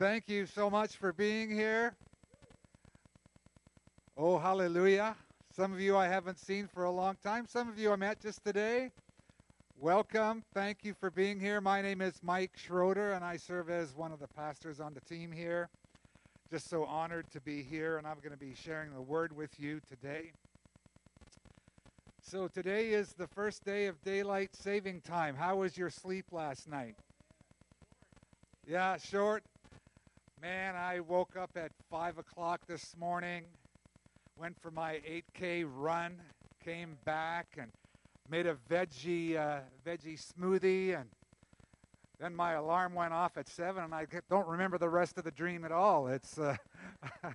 Thank you so much for being here. Oh, hallelujah. Some of you I haven't seen for a long time. Some of you I met just today. Welcome. Thank you for being here. My name is Mike Schroeder, and I serve as one of the pastors on the team here. Just so honored to be here, and I'm going to be sharing the word with you today. So, today is the first day of daylight saving time. How was your sleep last night? Yeah, short. Man, I woke up at 5 o'clock this morning, went for my 8K run, came back and made a veggie, uh, veggie smoothie, and then my alarm went off at 7, and I don't remember the rest of the dream at all. It's. Uh,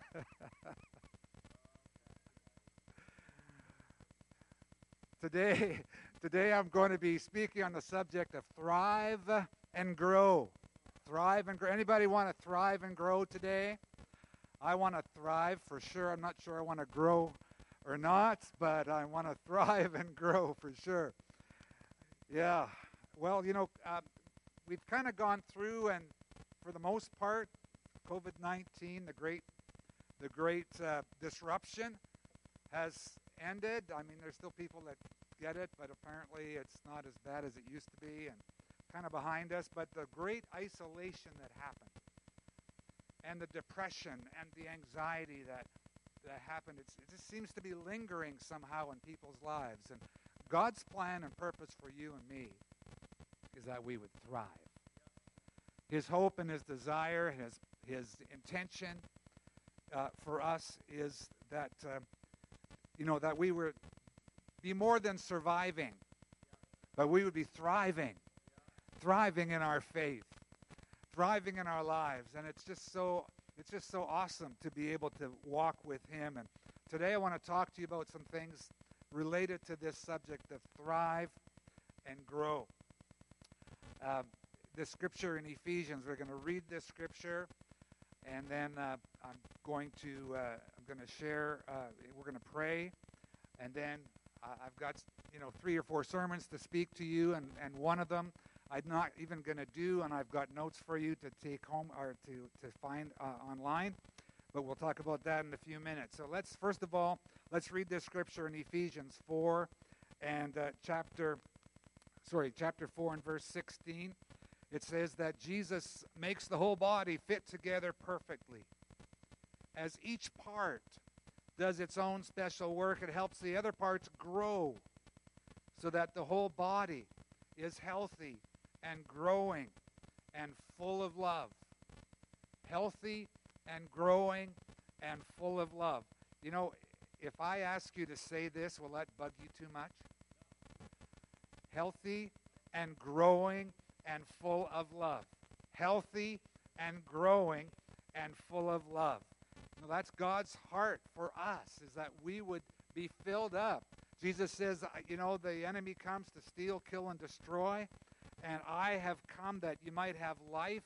today, today I'm going to be speaking on the subject of thrive and grow thrive and grow. Anybody want to thrive and grow today? I want to thrive for sure. I'm not sure I want to grow or not, but I want to thrive and grow for sure. Yeah. Well, you know, uh, we've kind of gone through, and for the most part, COVID-19, the great, the great uh, disruption, has ended. I mean, there's still people that get it, but apparently it's not as bad as it used to be, and kind of behind us, but the great isolation that happened and the depression and the anxiety that, that happened, it just seems to be lingering somehow in people's lives. And God's plan and purpose for you and me is that we would thrive. His hope and his desire, his, his intention uh, for us is that, uh, you know, that we would be more than surviving, but we would be thriving thriving in our faith, thriving in our lives. And it's just so it's just so awesome to be able to walk with him. And today I want to talk to you about some things related to this subject of thrive and grow. Uh, the scripture in Ephesians, we're going to read this scripture, and then uh, I'm going to uh, I'm going to share. Uh, we're going to pray, and then I've got you know three or four sermons to speak to you, and and one of them I'm not even going to do, and I've got notes for you to take home or to, to find uh, online, but we'll talk about that in a few minutes. So let's, first of all, let's read this scripture in Ephesians 4 and uh, chapter, sorry, chapter 4 and verse 16. It says that Jesus makes the whole body fit together perfectly. As each part does its own special work, it helps the other parts grow so that the whole body is healthy and growing and full of love. Healthy and growing and full of love. You know, if I ask you to say this, will that bug you too much? Healthy and growing and full of love. Healthy and growing and full of love. Now, that's God's heart for us, is that we would be filled up. Jesus says, you know, the enemy comes to steal, kill, and destroy and I have come that you might have life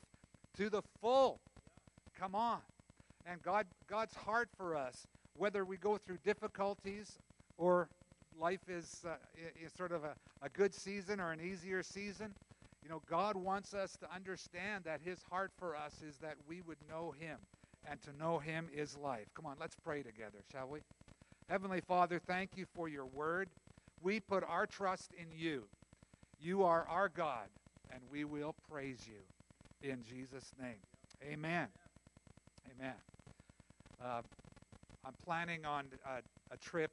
to the full. Come on. And God God's heart for us, whether we go through difficulties or life is, uh, is sort of a, a good season or an easier season, you know, God wants us to understand that his heart for us is that we would know him. And to know him is life. Come on, let's pray together, shall we? Heavenly Father, thank you for your word. We put our trust in you. You are our God, and we will praise you in Jesus' name. Amen. Amen. Uh, I'm planning on a, a, trip,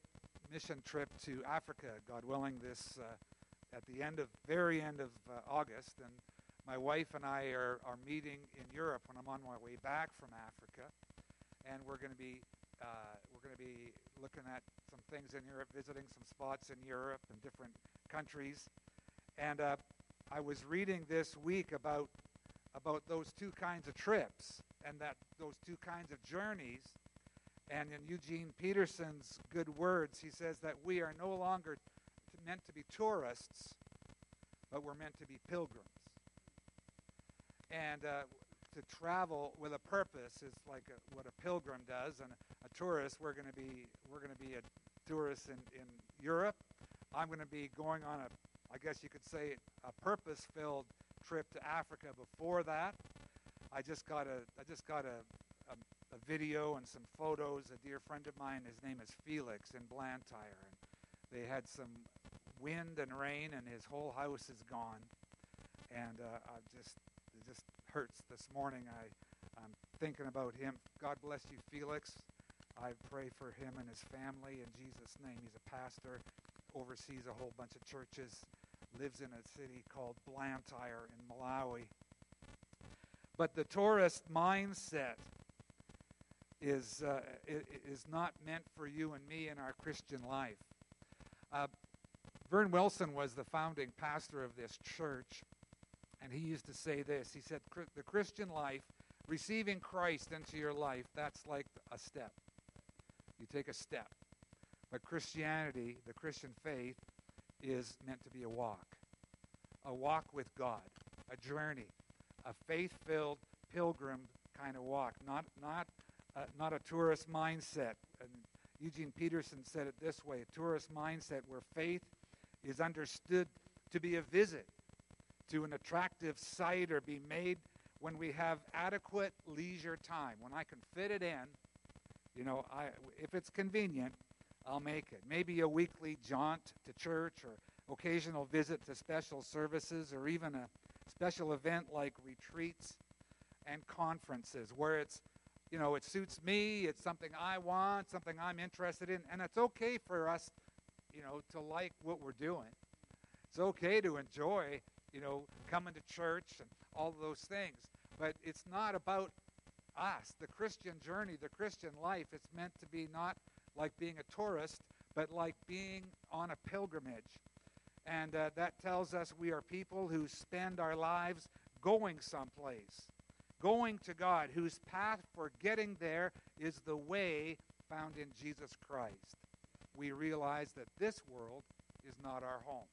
mission trip to Africa, God willing, this uh, at the end of very end of uh, August, and my wife and I are, are meeting in Europe when I'm on my way back from Africa, and we're going to be uh, we're going to be looking at some things in Europe, visiting some spots in Europe and different countries. And uh, I was reading this week about about those two kinds of trips and that those two kinds of journeys. And in Eugene Peterson's good words, he says that we are no longer meant to be tourists, but we're meant to be pilgrims. And uh, to travel with a purpose is like a, what a pilgrim does, and a tourist. We're going to be we're going to be a tourist in, in Europe. I'm going to be going on a I guess you could say, a purpose filled trip to Africa before that. I just got a I just got a, a, a video and some photos. A dear friend of mine, his name is Felix in Blantyre, and they had some wind and rain, and his whole house is gone. And uh, I just it just hurts this morning. I I'm thinking about him. God bless you, Felix. I pray for him and his family in Jesus' name. He's a pastor, oversees a whole bunch of churches, lives in a city called Blantyre in Malawi. But the tourist mindset is, uh, is not meant for you and me in our Christian life. Uh, Vern Wilson was the founding pastor of this church, and he used to say this. He said, The Christian life, receiving Christ into your life, that's like a step. You take a step. But Christianity, the Christian faith, is meant to be a walk a walk with God, a journey, a faith-filled pilgrim kind of walk, not not uh, not a tourist mindset. And Eugene Peterson said it this way: a tourist mindset where faith is understood to be a visit to an attractive site or be made when we have adequate leisure time, when I can fit it in. You know, I, if it's convenient, I'll make it. Maybe a weekly jaunt to church or occasional visit to special services or even a special event like retreats and conferences where it's you know it suits me it's something i want something i'm interested in and it's okay for us you know to like what we're doing it's okay to enjoy you know coming to church and all those things but it's not about us the christian journey the christian life it's meant to be not like being a tourist but like being on a pilgrimage and uh, that tells us we are people who spend our lives going someplace, going to God, whose path for getting there is the way found in Jesus Christ. We realize that this world is not our home.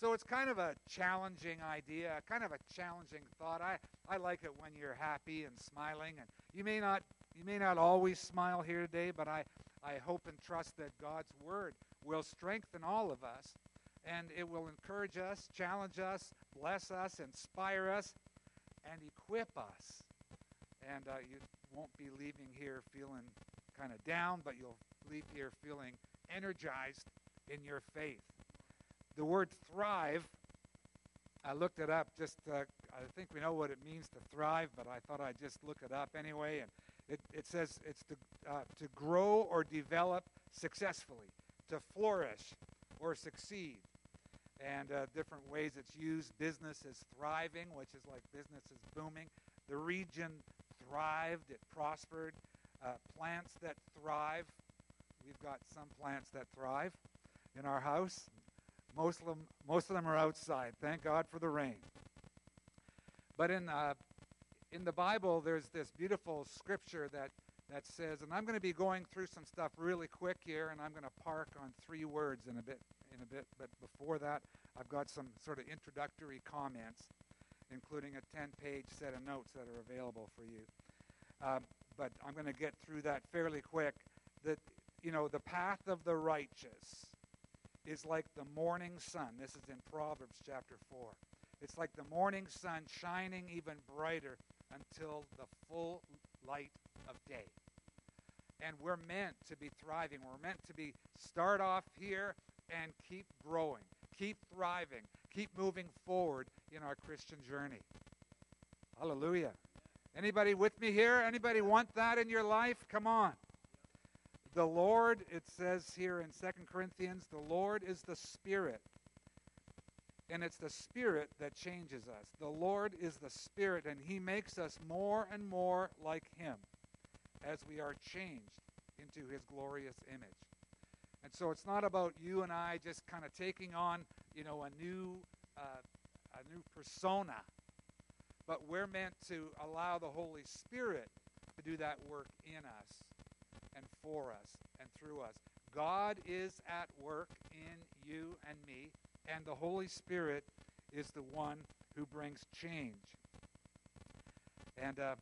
So it's kind of a challenging idea, kind of a challenging thought. I, I like it when you're happy and smiling. And you may not you may not always smile here today, but I, I hope and trust that God's word will strengthen all of us and it will encourage us, challenge us, bless us, inspire us, and equip us. And uh, you won't be leaving here feeling kind of down, but you'll leave here feeling energized in your faith. The word thrive, I looked it up. Just uh, I think we know what it means to thrive, but I thought I'd just look it up anyway. And it, it says it's to, uh, to grow or develop successfully, to flourish or succeed and uh, different ways it's used. Business is thriving, which is like business is booming. The region thrived, it prospered. Uh, plants that thrive. We've got some plants that thrive in our house. Most of them, most of them are outside. Thank God for the rain. But in uh, in the Bible, there's this beautiful scripture that that says, and I'm going to be going through some stuff really quick here, and I'm going to park on three words in a bit in a bit. But before that, I've got some sort of introductory comments, including a 10-page set of notes that are available for you. Um, but I'm going to get through that fairly quick. That you know, the path of the righteous is like the morning sun. This is in Proverbs chapter 4. It's like the morning sun shining even brighter until the full light of day. And we're meant to be thriving. We're meant to be start off here and keep growing, keep thriving, keep moving forward in our Christian journey. Hallelujah. Anybody with me here? Anybody want that in your life? Come on. The Lord, it says here in 2 Corinthians, the Lord is the Spirit. And it's the Spirit that changes us. The Lord is the Spirit, and He makes us more and more like Him as we are changed into His glorious image. And so it's not about you and I just kind of taking on, you know, a new, uh, a new persona, but we're meant to allow the Holy Spirit to do that work in us and for us and through us. God is at work in you and me, and the Holy Spirit is the one who brings change. And uh,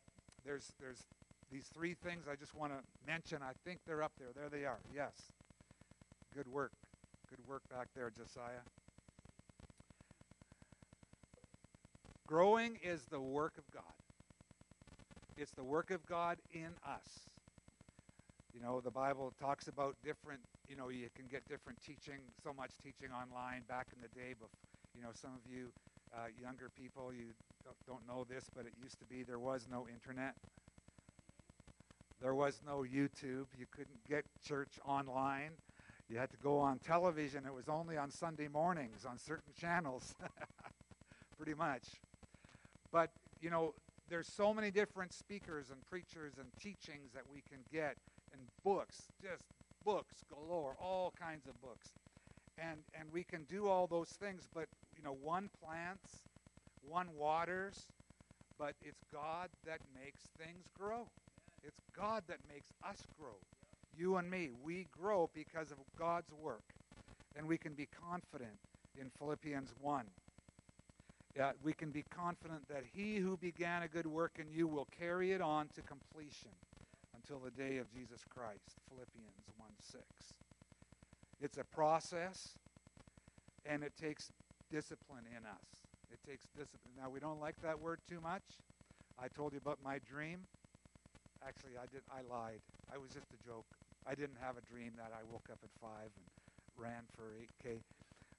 there's there's these three things I just want to mention. I think they're up there. There they are. Yes. Good work. Good work back there, Josiah. Growing is the work of God. It's the work of God in us. You know, the Bible talks about different, you know, you can get different teaching, so much teaching online back in the day. But, you know, some of you uh, younger people, you don't know this, but it used to be there was no internet. There was no YouTube. You couldn't get church online. You had to go on television. It was only on Sunday mornings on certain channels, pretty much. But, you know, there's so many different speakers and preachers and teachings that we can get and books, just books galore, all kinds of books. And and we can do all those things, but you know, one plants, one waters, but it's God that makes things grow. It's God that makes us grow. You and me, we grow because of God's work. And we can be confident in Philippians 1 uh, we can be confident that he who began a good work in you will carry it on to completion until the day of Jesus Christ. Philippians 1 6. It's a process, and it takes discipline in us. It takes discipline. Now, we don't like that word too much. I told you about my dream. Actually, I did. I lied. I was just a joke. I didn't have a dream that I woke up at five and ran for 8K.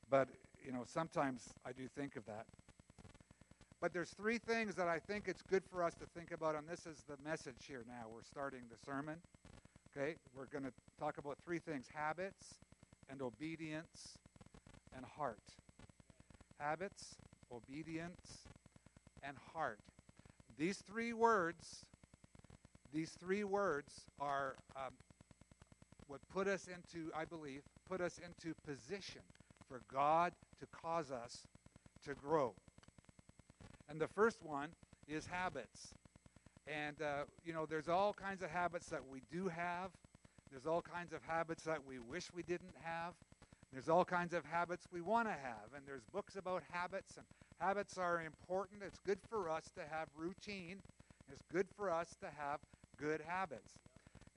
But you know, sometimes I do think of that. But there's three things that I think it's good for us to think about, and this is the message here now. We're starting the sermon. Okay, we're going to talk about three things habits and obedience and heart. Habits, obedience, and heart. These three words, these three words are um, what put us into, I believe, put us into position for God to cause us to grow. And the first one is habits. And, uh, you know, there's all kinds of habits that we do have. There's all kinds of habits that we wish we didn't have. There's all kinds of habits we want to have. And there's books about habits, and habits are important. It's good for us to have routine. It's good for us to have good habits.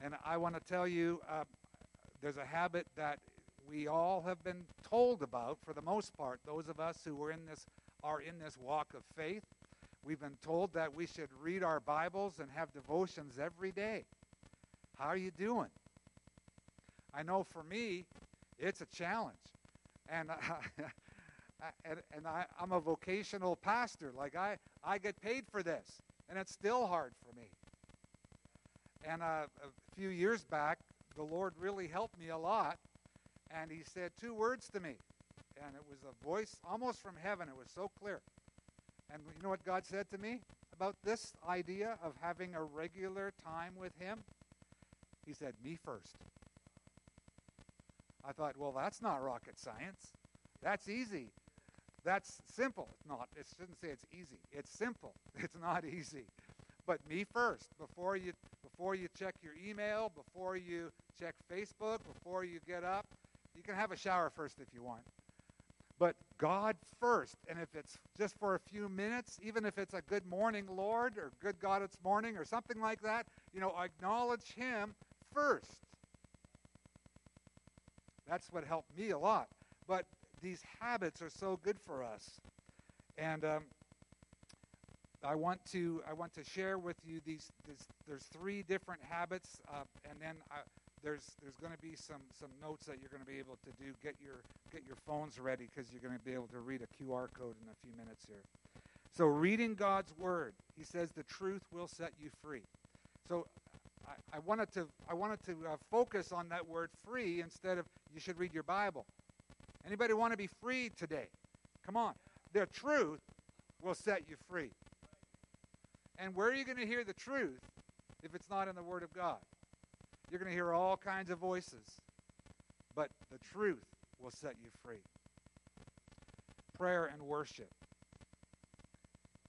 And I want to tell you uh, there's a habit that we all have been told about for the most part, those of us who were in this are in this walk of faith. We've been told that we should read our Bibles and have devotions every day. How are you doing? I know for me, it's a challenge. And, and, and I, am a vocational pastor. Like, I, I get paid for this, and it's still hard for me. And uh, a few years back, the Lord really helped me a lot. And He said two words to me and it was a voice almost from heaven. It was so clear. And you know what God said to me about this idea of having a regular time with Him? He said, Me first. I thought, well, that's not rocket science. That's easy. That's simple. It's not. It shouldn't say it's easy. It's simple. It's not easy. But me first. Before you before you check your email, before you check Facebook, before you get up, you can have a shower first if you want but God first. And if it's just for a few minutes, even if it's a good morning, Lord, or good God, it's morning, or something like that, you know, acknowledge Him first. That's what helped me a lot. But these habits are so good for us. And um, I want to I want to share with you these. There's three different habits, uh, and then I, there's there's going to be some some notes that you're going to be able to do. Get your get your phones ready because you're going to be able to read a QR code in a few minutes here. So reading God's word, He says the truth will set you free. So I, I wanted to I wanted to uh, focus on that word free instead of you should read your Bible. Anybody want to be free today? Come on, the truth will set you free. And where are you going to hear the truth if it's not in the Word of God? You're going to hear all kinds of voices, but the truth will set you free. Prayer and worship.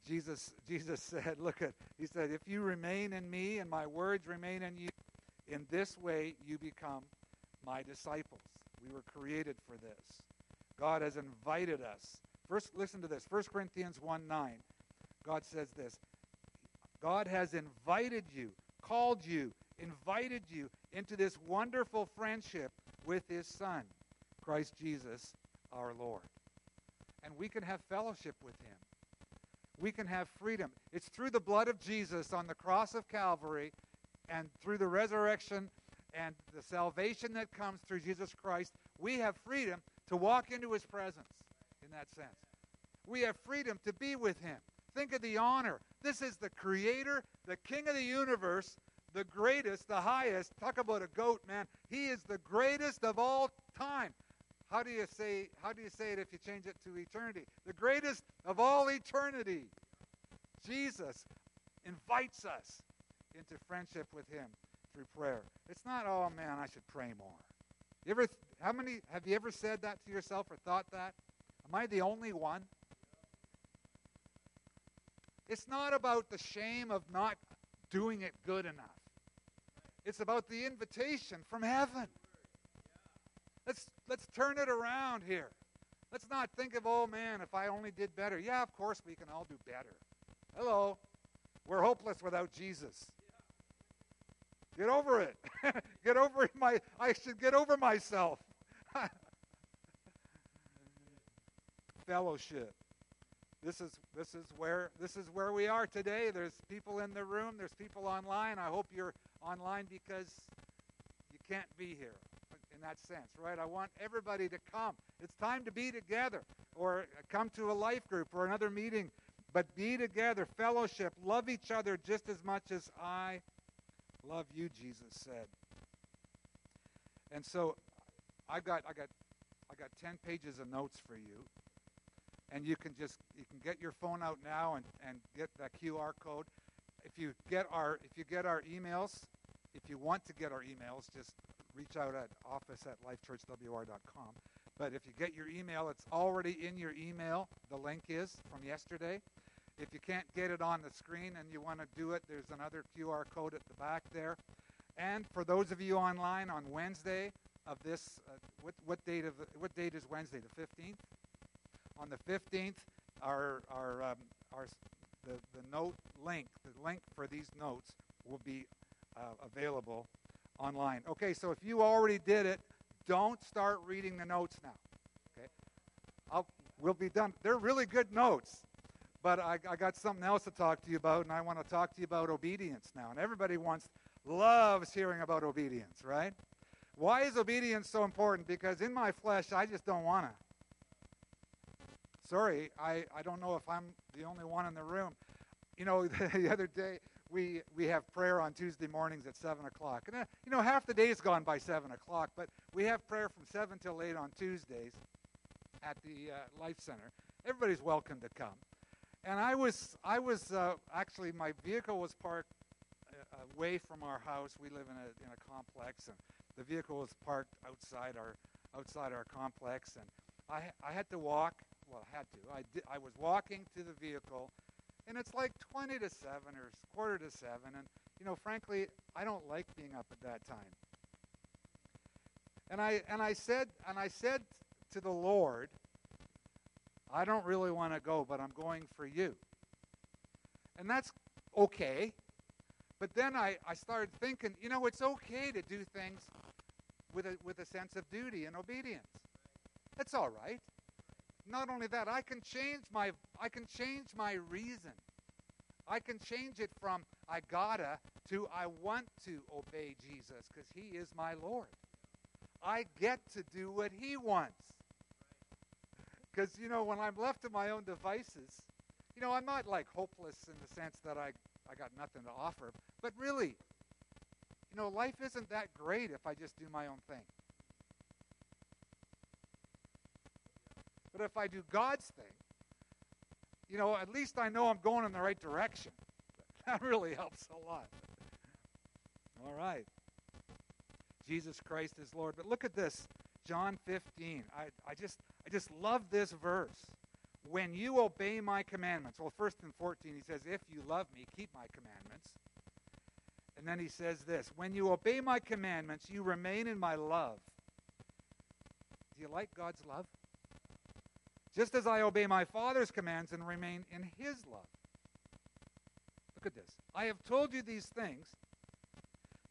Jesus, Jesus said, look at, he said, if you remain in me and my words remain in you, in this way you become my disciples. We were created for this. God has invited us. First, listen to this. 1 Corinthians 1 9. God says this God has invited you, called you, invited you into this wonderful friendship with his Son, Christ Jesus our Lord. And we can have fellowship with him. we can have freedom. It's through the blood of Jesus on the cross of Calvary and through the resurrection and the salvation that comes through Jesus Christ, we have freedom to walk into his presence in that sense. We have freedom to be with him. Think of the honor. This is the creator, the king of the universe, the greatest, the highest. Talk about a goat, man. He is the greatest of all time. How do you say how do you say it if you change it to eternity? The greatest of all eternity. Jesus invites us into friendship with him through prayer. It's not, oh man, I should pray more. You ever how many have you ever said that to yourself or thought that? Am I the only one? It's not about the shame of not doing it good enough. It's about the invitation from heaven. Let's let's turn it around here. Let's not think of, oh man, if I only did better. Yeah, of course we can all do better. Hello. We're hopeless without Jesus. Get over it. get over my I should get over myself. Fellowship. This is this is where this is where we are today. There's people in the room, there's people online. I hope you're online because you can't be here in that sense, right? I want everybody to come. It's time to be together or come to a life group or another meeting, but be together, fellowship, love each other just as much as I love you, Jesus said. And so I got I got I got 10 pages of notes for you. And you can just you can get your phone out now and, and get that QR code. If you get our if you get our emails, if you want to get our emails, just reach out at office at lifechurchwr.com. But if you get your email, it's already in your email. The link is from yesterday. If you can't get it on the screen and you want to do it, there's another QR code at the back there. And for those of you online on Wednesday of this, uh, what, what date of what date is Wednesday? The 15th. On the 15th, our our um, our the, the note link, the link for these notes will be uh, available online. Okay, so if you already did it, don't start reading the notes now. Okay, I'll, we'll be done. They're really good notes, but I, I got something else to talk to you about, and I want to talk to you about obedience now. And everybody wants, loves hearing about obedience, right? Why is obedience so important? Because in my flesh, I just don't want to. Sorry, I, I don't know if I'm the only one in the room. You know, the other day, we, we have prayer on Tuesday mornings at 7 o'clock. And, uh, you know, half the day is gone by 7 o'clock, but we have prayer from 7 till 8 on Tuesdays at the uh, Life Center. Everybody's welcome to come. And I was, I was uh, actually, my vehicle was parked uh, away from our house. We live in a, in a complex, and the vehicle was parked outside our, outside our complex. And I, I had to walk, well, I had to. I, I was walking to the vehicle and it's like 20 to 7 or quarter to 7 and you know frankly i don't like being up at that time. And i and i said and i said to the lord i don't really want to go but i'm going for you. And that's okay. But then i i started thinking you know it's okay to do things with a with a sense of duty and obedience. That's all right not only that, I can change my I can change my reason. I can change it from I gotta to I want to obey Jesus because he is my Lord. I get to do what he wants. Because, you know, when I'm left to my own devices, you know, I'm not like hopeless in the sense that I, I got nothing to offer. But really, you know, life isn't that great if I just do my own thing. But if I do God's thing, you know, at least I know I'm going in the right direction. That really helps a lot. All right. Jesus Christ is Lord. But look at this. John 15. I, I just I just love this verse. When you obey my commandments. Well, first in 14 he says, If you love me, keep my commandments. And then he says this When you obey my commandments, you remain in my love. Do you like God's love? Just as I obey my Father's commands and remain in his love. Look at this. I have told you these things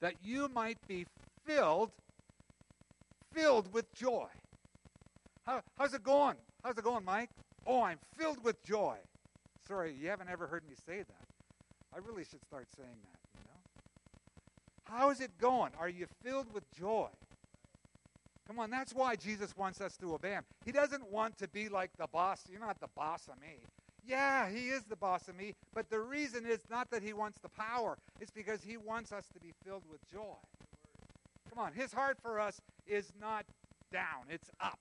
that you might be filled, filled with joy. How, how's it going? How's it going, Mike? Oh, I'm filled with joy. sorry, you haven't ever heard me say that. I really should start saying that, you know? How is it going? Are you filled with joy? Come on, that's why Jesus wants us to obey him. He doesn't want to be like the boss. You're not the boss of me. Yeah, he is the boss of me, but the reason is not that he wants the power, it's because he wants us to be filled with joy. Come on, his heart for us is not down, it's up.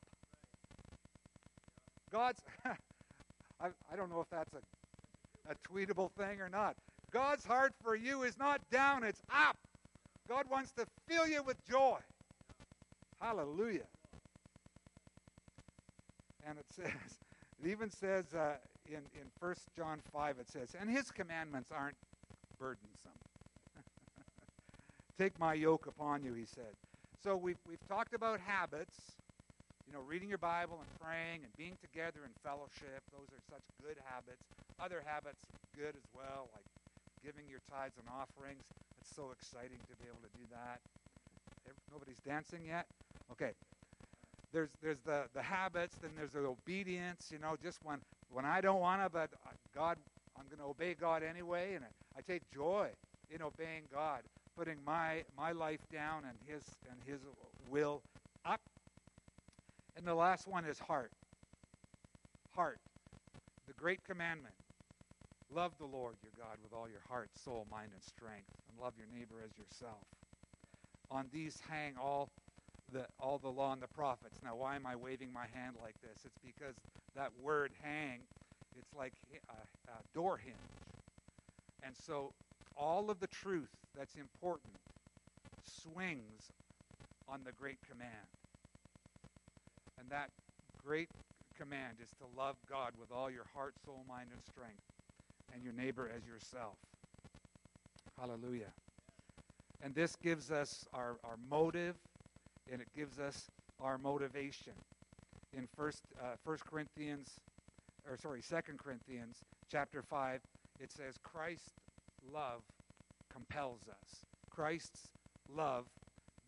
God's, I, I don't know if that's a, a tweetable thing or not. God's heart for you is not down, it's up. God wants to fill you with joy. Hallelujah. And it says, it even says uh, in, in 1 John 5, it says, and his commandments aren't burdensome. Take my yoke upon you, he said. So we've, we've talked about habits, you know, reading your Bible and praying and being together in fellowship. Those are such good habits. Other habits, good as well, like giving your tithes and offerings. It's so exciting to be able to do that. Nobody's dancing yet? Okay. There's, there's the, the habits, then there's the obedience, you know, just when, when I don't want to, but God, I'm going to obey God anyway. And I, I take joy in obeying God, putting my, my life down and his, and his will up. And the last one is heart. Heart. The great commandment. Love the Lord your God with all your heart, soul, mind, and strength, and love your neighbor as yourself. On these hang all the all the law and the prophets. Now, why am I waving my hand like this? It's because that word hang, it's like a, a door hinge. And so all of the truth that's important swings on the great command. And that great command is to love God with all your heart, soul, mind, and strength, and your neighbor as yourself. Hallelujah. And this gives us our, our motive, and it gives us our motivation. In First uh, First Corinthians, or sorry, Second Corinthians chapter five, it says Christ's love compels us. Christ's love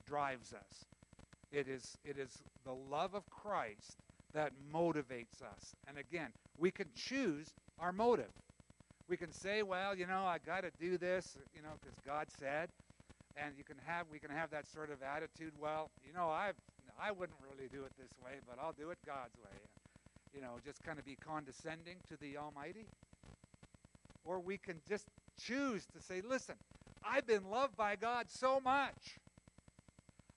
drives us. It is it is the love of Christ that motivates us. And again, we can choose our motive. We can say, well, you know, I got to do this, you know, because God said and you can have we can have that sort of attitude well you know i i wouldn't really do it this way but i'll do it god's way. You know just kind of be condescending to the almighty. Or we can just choose to say listen i've been loved by god so much.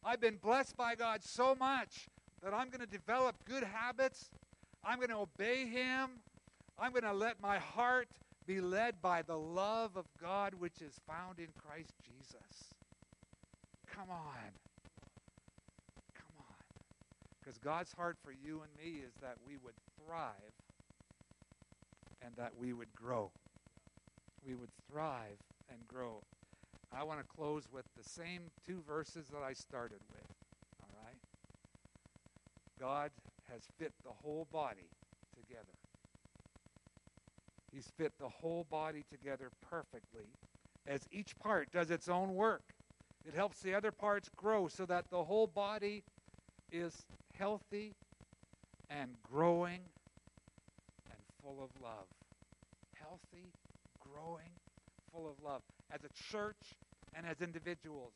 I've been blessed by god so much that i'm going to develop good habits. I'm going to obey him. I'm going to let my heart be led by the love of God which is found in Christ Jesus. Come on. Come on. Because God's heart for you and me is that we would thrive and that we would grow. We would thrive and grow. I want to close with the same two verses that I started with. All right? God has fit the whole body together. He's fit the whole body together perfectly as each part does its own work. It helps the other parts grow so that the whole body is healthy and growing and full of love. Healthy, growing, full of love. As a church and as individuals,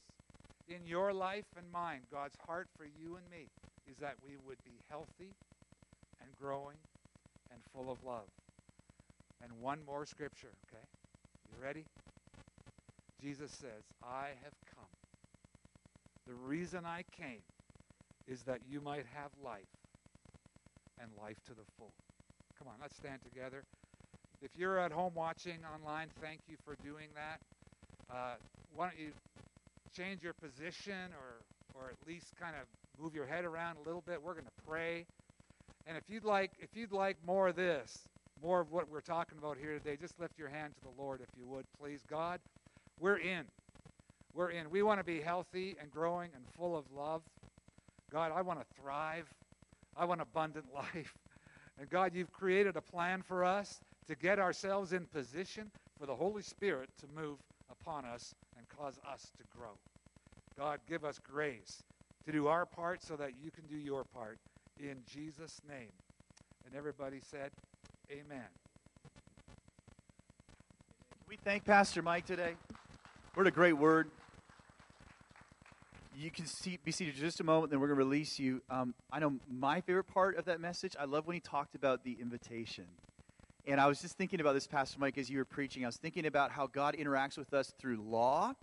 in your life and mine, God's heart for you and me is that we would be healthy and growing and full of love. And one more scripture, okay? You ready? Jesus says, I have the reason I came is that you might have life and life to the full. Come on, let's stand together. If you're at home watching online, thank you for doing that. Uh, why don't you change your position or, or at least kind of move your head around a little bit? We're going to pray. And if you'd like, if you'd like more of this, more of what we're talking about here today, just lift your hand to the Lord if you would, please. God, we're in we're in. We want to be healthy and growing and full of love. God, I want to thrive. I want abundant life. And God, you've created a plan for us to get ourselves in position for the Holy Spirit to move upon us and cause us to grow. God, give us grace to do our part so that you can do your part. In Jesus' name. And everybody said, Amen. we thank Pastor Mike today? What a great word. You can see, be seated just a moment, then we're going to release you. Um, I know my favorite part of that message, I love when he talked about the invitation. And I was just thinking about this, Pastor Mike, as you were preaching. I was thinking about how God interacts with us through law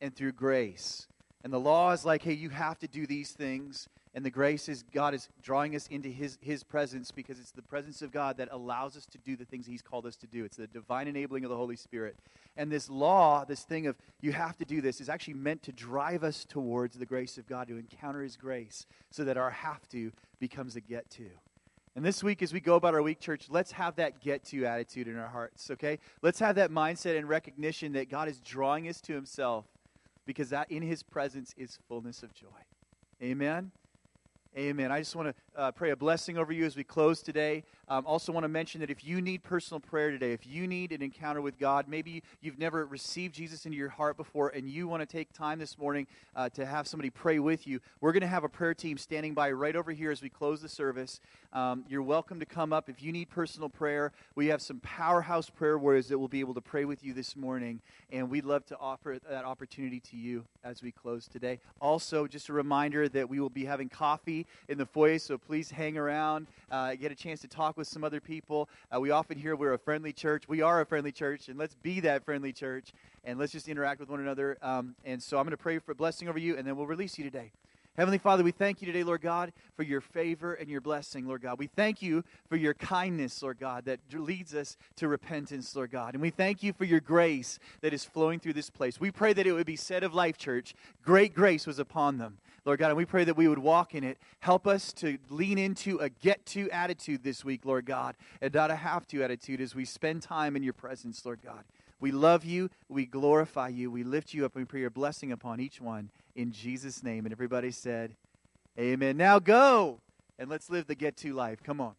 and through grace. And the law is like, hey, you have to do these things. And the grace is God is drawing us into his, his presence because it's the presence of God that allows us to do the things He's called us to do. It's the divine enabling of the Holy Spirit. And this law, this thing of you have to do this, is actually meant to drive us towards the grace of God, to encounter His grace, so that our have to becomes a get to. And this week, as we go about our week, church, let's have that get to attitude in our hearts, okay? Let's have that mindset and recognition that God is drawing us to Himself because that in His presence is fullness of joy. Amen. Amen. I just want to uh, pray a blessing over you as we close today. Um, also, want to mention that if you need personal prayer today, if you need an encounter with God, maybe you've never received Jesus into your heart before, and you want to take time this morning uh, to have somebody pray with you, we're going to have a prayer team standing by right over here as we close the service. Um, you're welcome to come up if you need personal prayer. We have some powerhouse prayer warriors that will be able to pray with you this morning, and we'd love to offer that opportunity to you as we close today. Also, just a reminder that we will be having coffee in the foyer, so please hang around, uh, get a chance to talk with some other people. Uh, we often hear we're a friendly church. We are a friendly church, and let's be that friendly church, and let's just interact with one another. Um, and so I'm going to pray for blessing over you, and then we'll release you today. Heavenly Father, we thank you today, Lord God, for your favor and your blessing, Lord God. We thank you for your kindness, Lord God, that leads us to repentance, Lord God. And we thank you for your grace that is flowing through this place. We pray that it would be said of Life Church, great grace was upon them. Lord God, and we pray that we would walk in it. Help us to lean into a get to attitude this week, Lord God, and not a have to attitude as we spend time in your presence, Lord God. We love you. We glorify you. We lift you up. And we pray your blessing upon each one in Jesus' name. And everybody said, Amen. Now go and let's live the get to life. Come on.